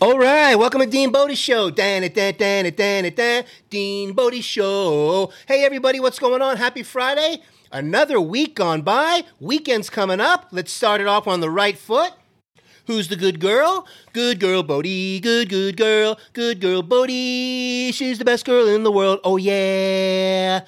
All right, welcome to Dean Bodie Show. Dan it, dan, dan it, dan it, dan. Dean Bodie Show. Hey, everybody, what's going on? Happy Friday. Another week gone by. Weekend's coming up. Let's start it off on the right foot. Who's the good girl? Good girl Bodie. Good, good girl. Good girl Bodie. She's the best girl in the world. Oh, yeah.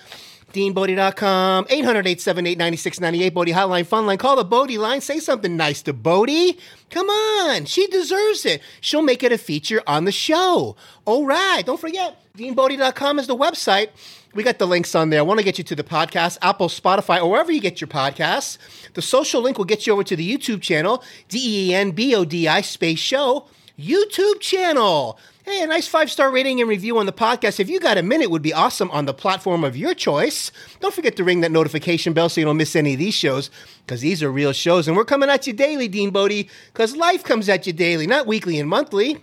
DeanBodie.com, 800-878-9698, Bodie Hotline, Fun Line. Call the Bodie line. Say something nice to Bodie. Come on. She deserves it. She'll make it a feature on the show. All right. Don't forget, DeanBodie.com is the website. We got the links on there. I want to get you to the podcast, Apple, Spotify, or wherever you get your podcasts. The social link will get you over to the YouTube channel, D-E-A-N-B-O-D-I space show, YouTube channel. Hey, a nice five star rating and review on the podcast. If you got a minute, would be awesome on the platform of your choice. Don't forget to ring that notification bell so you don't miss any of these shows because these are real shows. And we're coming at you daily, Dean Bodie, because life comes at you daily, not weekly and monthly.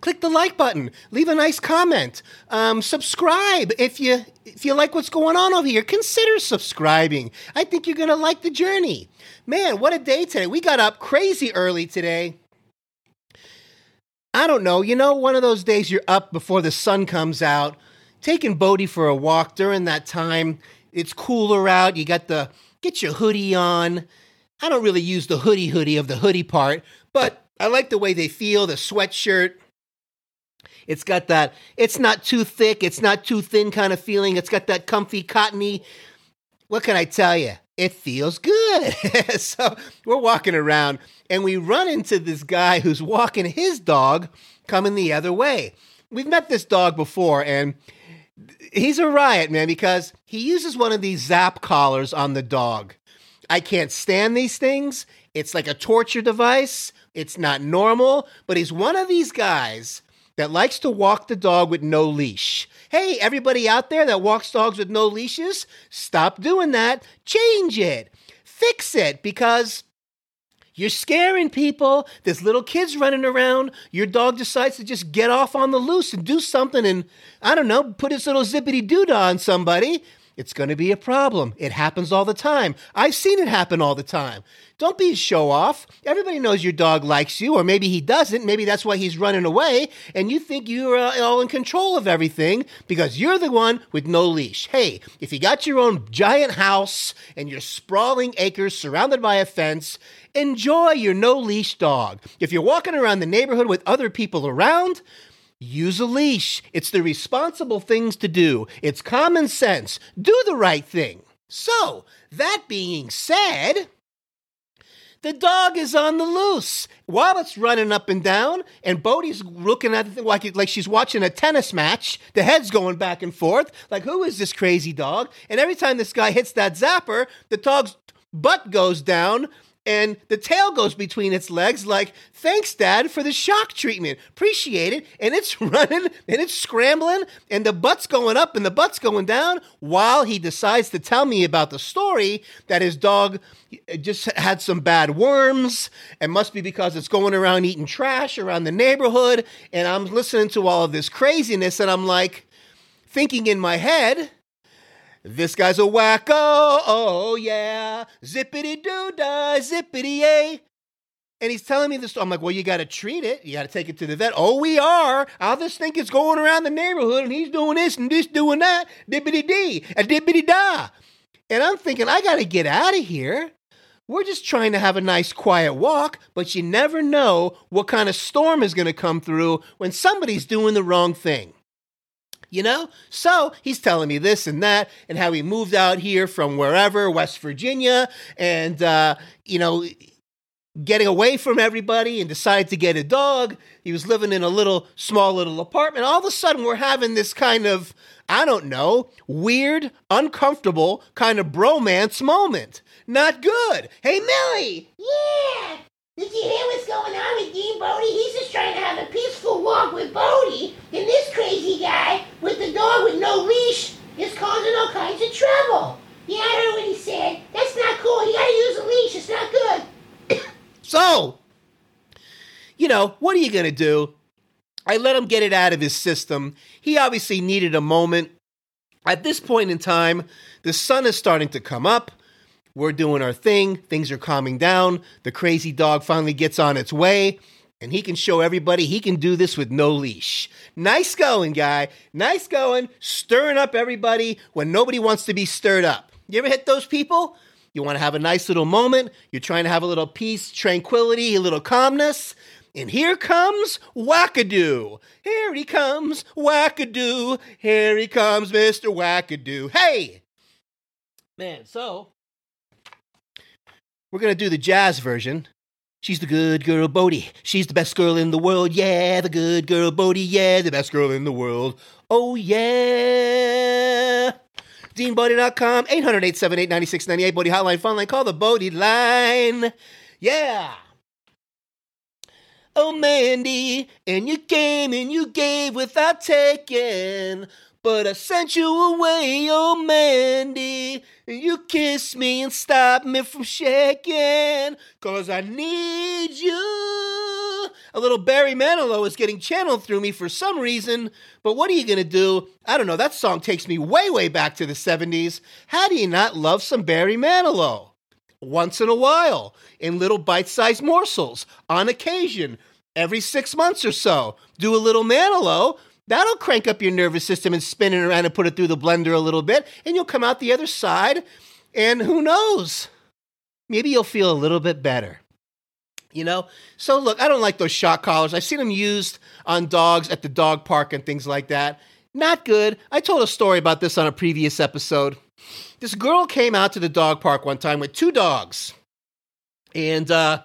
Click the like button. Leave a nice comment. Um, subscribe if you if you like what's going on over here. Consider subscribing. I think you're gonna like the journey. Man, what a day today! We got up crazy early today. I don't know. You know, one of those days you're up before the sun comes out, taking Bodie for a walk during that time. It's cooler out. You got the get your hoodie on. I don't really use the hoodie hoodie of the hoodie part, but I like the way they feel, the sweatshirt. It's got that, it's not too thick, it's not too thin kind of feeling. It's got that comfy, cottony. What can I tell you? It feels good. so we're walking around and we run into this guy who's walking his dog coming the other way. We've met this dog before and he's a riot, man, because he uses one of these zap collars on the dog. I can't stand these things. It's like a torture device. It's not normal, but he's one of these guys that likes to walk the dog with no leash. Hey, everybody out there that walks dogs with no leashes, stop doing that. Change it. Fix it because you're scaring people. There's little kids running around. Your dog decides to just get off on the loose and do something and, I don't know, put his little zippity doodah on somebody. It's going to be a problem. It happens all the time. I've seen it happen all the time. Don't be a show off. Everybody knows your dog likes you, or maybe he doesn't. Maybe that's why he's running away, and you think you're uh, all in control of everything because you're the one with no leash. Hey, if you got your own giant house and you're sprawling acres surrounded by a fence, enjoy your no leash dog. If you're walking around the neighborhood with other people around, Use a leash. It's the responsible things to do. It's common sense. Do the right thing. So, that being said, the dog is on the loose while it's running up and down, and Bodie's looking at it like, like she's watching a tennis match. The head's going back and forth. Like, who is this crazy dog? And every time this guy hits that zapper, the dog's butt goes down and the tail goes between its legs like thanks dad for the shock treatment. Appreciate it. And it's running and it's scrambling and the butt's going up and the butt's going down while he decides to tell me about the story that his dog eh, just had some bad worms and must be because it's going around eating trash around the neighborhood. And i'm listening to all of this craziness and i'm like thinking in my head this guy's a wacko, oh yeah. Zippity doo dah, zippity yay. And he's telling me this. I'm like, well, you got to treat it. You got to take it to the vet. Oh, we are. I just think it's going around the neighborhood and he's doing this and this, doing that. Dippity dee, a dippity da. And I'm thinking, I got to get out of here. We're just trying to have a nice quiet walk, but you never know what kind of storm is going to come through when somebody's doing the wrong thing you know? So he's telling me this and that, and how he moved out here from wherever, West Virginia, and, uh, you know, getting away from everybody and decided to get a dog. He was living in a little, small little apartment. All of a sudden, we're having this kind of, I don't know, weird, uncomfortable kind of bromance moment. Not good. Hey, Millie! Yeah! Did you hear what's going on with Dean Bodie? He's just trying to have a peaceful walk with Bodie, and this crazy guy with the dog with no leash is causing all kinds of trouble. Yeah, I heard what he said. That's not cool. You gotta use a leash. It's not good. so, you know, what are you gonna do? I let him get it out of his system. He obviously needed a moment. At this point in time, the sun is starting to come up. We're doing our thing. Things are calming down. The crazy dog finally gets on its way. And he can show everybody he can do this with no leash. Nice going, guy. Nice going, stirring up everybody when nobody wants to be stirred up. You ever hit those people? You want to have a nice little moment. You're trying to have a little peace, tranquility, a little calmness. And here comes Wackadoo. Here he comes, Wackadoo. Here he comes, Mr. Wackadoo. Hey! Man, so we're going to do the jazz version. She's the good girl, Bodie. She's the best girl in the world. Yeah, the good girl, Bodie. Yeah, the best girl in the world. Oh, yeah. DeanBodie.com, 800 878 9698, Bodie Hotline, Phone Line. Call the Bodie line. Yeah. Oh, Mandy, and you came and you gave without taking. But I sent you away, oh Mandy. And you kissed me and stopped me from shaking. Cause I need you. A little Barry Manilow is getting channeled through me for some reason. But what are you gonna do? I don't know. That song takes me way, way back to the 70s. How do you not love some Barry Manilow? once in a while in little bite sized morsels on occasion, every six months or so. Do a little Manilow. That'll crank up your nervous system and spin it around and put it through the blender a little bit, and you'll come out the other side. And who knows? Maybe you'll feel a little bit better. You know? So, look, I don't like those shock collars. I've seen them used on dogs at the dog park and things like that. Not good. I told a story about this on a previous episode. This girl came out to the dog park one time with two dogs. And uh,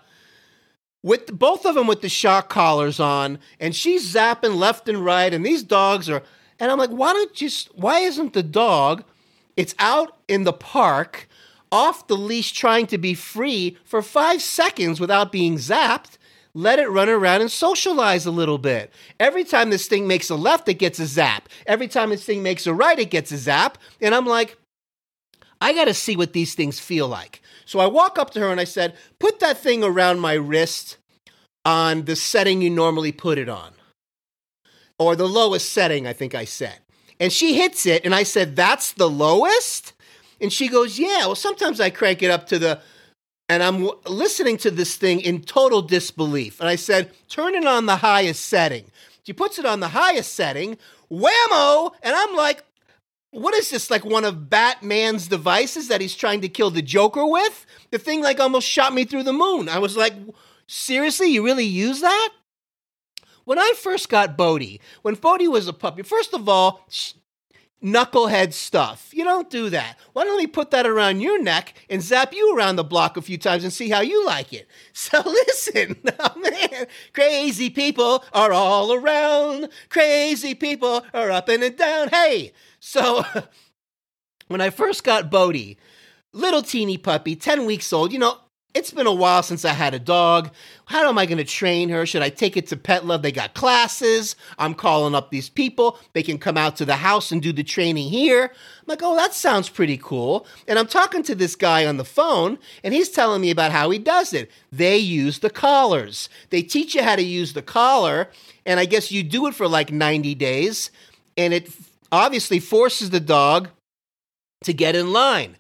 with both of them with the shock collars on, and she's zapping left and right, and these dogs are. And I'm like, why don't you? Why isn't the dog? It's out in the park, off the leash, trying to be free for five seconds without being zapped. Let it run around and socialize a little bit. Every time this thing makes a left, it gets a zap. Every time this thing makes a right, it gets a zap. And I'm like, I got to see what these things feel like. So I walk up to her and I said, Put that thing around my wrist on the setting you normally put it on, or the lowest setting, I think I said. And she hits it, and I said, That's the lowest? And she goes, Yeah, well, sometimes I crank it up to the, and I'm w- listening to this thing in total disbelief. And I said, Turn it on the highest setting. She puts it on the highest setting, whammo, and I'm like, what is this like one of Batman's devices that he's trying to kill the Joker with? The thing like almost shot me through the moon. I was like, seriously, you really use that? When I first got Bodie, when Bodie was a puppy, first of all, knucklehead stuff. You don't do that. Why don't we put that around your neck and zap you around the block a few times and see how you like it? So listen, oh man, crazy people are all around. Crazy people are up and down. Hey, so when I first got Bodie, little teeny puppy, 10 weeks old, you know, it's been a while since I had a dog. How am I going to train her? Should I take it to Pet Love? They got classes. I'm calling up these people. They can come out to the house and do the training here. I'm like, oh, that sounds pretty cool. And I'm talking to this guy on the phone, and he's telling me about how he does it. They use the collars. They teach you how to use the collar, and I guess you do it for like 90 days, and it obviously forces the dog to get in line.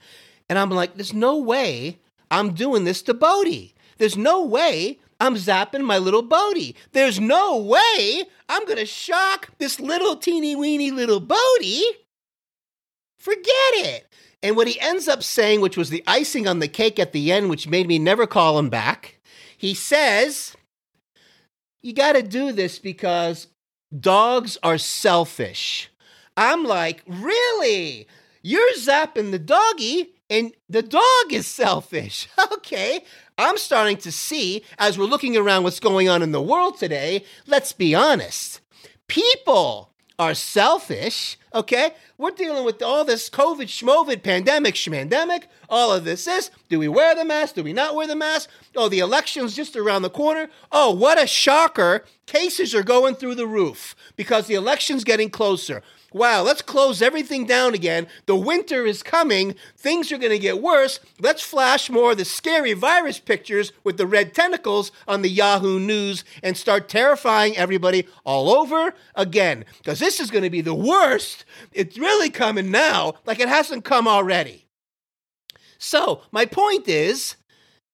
And I'm like, there's no way I'm doing this to Bodie. There's no way I'm zapping my little Bodie. There's no way I'm going to shock this little teeny weeny little Bodie. Forget it. And what he ends up saying, which was the icing on the cake at the end, which made me never call him back, he says, You got to do this because dogs are selfish. I'm like, really? You're zapping the doggy, and the dog is selfish. okay. I'm starting to see, as we're looking around what's going on in the world today, let's be honest. People are selfish, okay? We're dealing with all this COVID, schmovid, pandemic, schmandemic, all of this is. Do we wear the mask? Do we not wear the mask? Oh, the election's just around the corner. Oh, what a shocker. Cases are going through the roof because the election's getting closer wow, let's close everything down again. The winter is coming. Things are going to get worse. Let's flash more of the scary virus pictures with the red tentacles on the Yahoo News and start terrifying everybody all over again. Because this is going to be the worst. It's really coming now, like it hasn't come already. So, my point is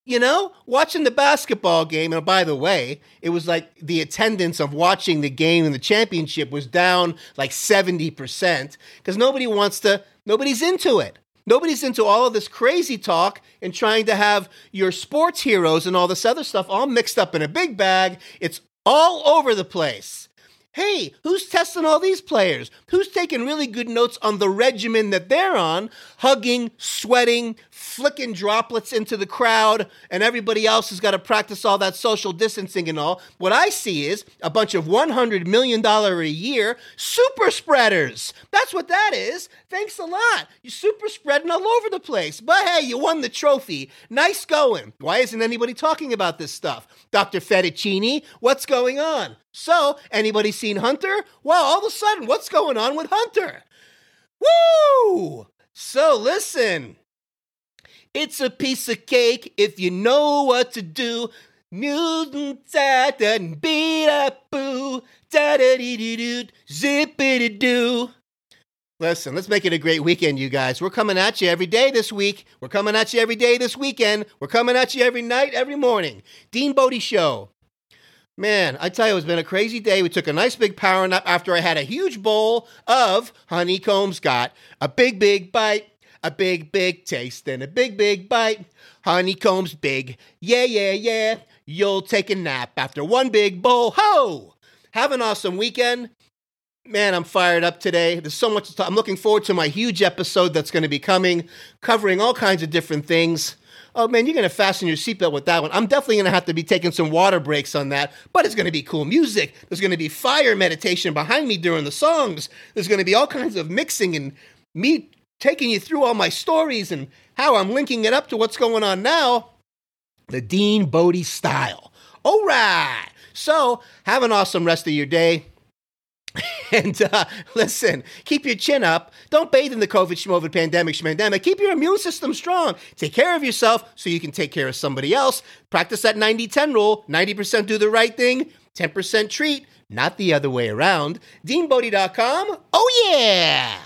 You know, watching the basketball game, and by the way, it was like the attendance of watching the game in the championship was down like 70% because nobody wants to, nobody's into it. Nobody's into all of this crazy talk and trying to have your sports heroes and all this other stuff all mixed up in a big bag. It's all over the place. Hey, who's testing all these players? Who's taking really good notes on the regimen that they're on? Hugging, sweating, flicking droplets into the crowd, and everybody else has got to practice all that social distancing and all. What I see is a bunch of $100 million a year super spreaders. That's what that is. Thanks a lot. You're super spreading all over the place. But hey, you won the trophy. Nice going. Why isn't anybody talking about this stuff? Dr. Fettuccini, what's going on? So, anybody seen Hunter? Well, all of a sudden, what's going on with Hunter? Woo! So, listen. It's a piece of cake if you know what to do. Mutant da da beat up boo da da dee dee doo zippity doo. Listen, let's make it a great weekend, you guys. We're coming at you every day this week. We're coming at you every day this weekend. We're coming at you every night, every morning. Dean Bodie Show. Man, I tell you, it's been a crazy day. We took a nice big power nap after I had a huge bowl of honeycombs. Got a big, big bite, a big, big taste, and a big, big bite. Honeycombs big. Yeah, yeah, yeah. You'll take a nap after one big bowl. Ho! Have an awesome weekend. Man, I'm fired up today. There's so much to talk. I'm looking forward to my huge episode that's going to be coming, covering all kinds of different things. Oh man, you're going to fasten your seatbelt with that one. I'm definitely going to have to be taking some water breaks on that, but it's going to be cool music. There's going to be fire meditation behind me during the songs. There's going to be all kinds of mixing and me taking you through all my stories and how I'm linking it up to what's going on now. The Dean Bodie style. All right. So, have an awesome rest of your day. And uh, listen, keep your chin up. Don't bathe in the COVID schmovid pandemic schmandemic. Keep your immune system strong. Take care of yourself so you can take care of somebody else. Practice that 90 10 rule 90% do the right thing, 10% treat, not the other way around. DeanBodie.com. Oh, yeah.